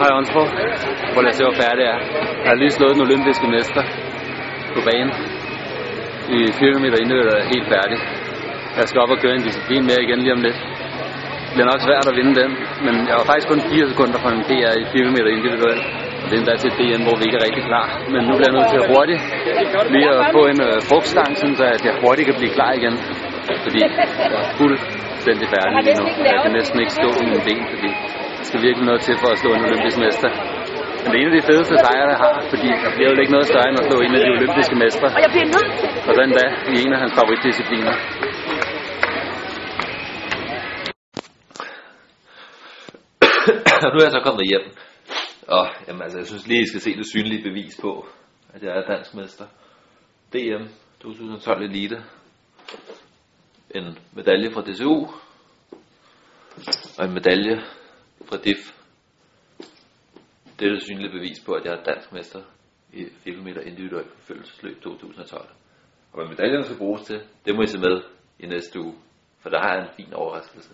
Hej Onsbo. Prøv lige at se, hvor færdig jeg er. Jeg har lige slået den olympiske mester på banen. I 4 km indløbet er jeg helt færdig. Jeg skal op og køre en disciplin mere igen lige om lidt. Det bliver nok svært at vinde den, men jeg var faktisk kun 4 sekunder fra en PR i 4 km individuelt. Og det er endda til DM, hvor vi ikke er rigtig klar. Men nu bliver jeg nødt til at hurtigt lige at få en øh, frugtstang, så at jeg hurtigt kan blive klar igen. Fordi jeg er fuldstændig færdig lige nu. Jeg kan næsten ikke stå på mine ben, fordi skal virkelig noget til for at slå en olympisk mester. Men det er en af de fedeste sejre, jeg har, fordi der bliver jo ikke noget større end at slå en af de olympiske mestre. Og jeg bliver nødt til. Og så endda i en af hans favoritdiscipliner. nu er jeg så kommet hjem. Og jamen, altså, jeg synes lige, I skal se det synlige bevis på, at jeg er dansk mester. DM 2012 Elite. En medalje fra DCU. Og en medalje fra DIF. Det er det synlige bevis på, at jeg er dansk mester i 4 meter individuelt forfølgelsesløb 2012. Og hvad medaljerne skal bruges til, det må I se med i næste uge. For der har jeg en fin overraskelse.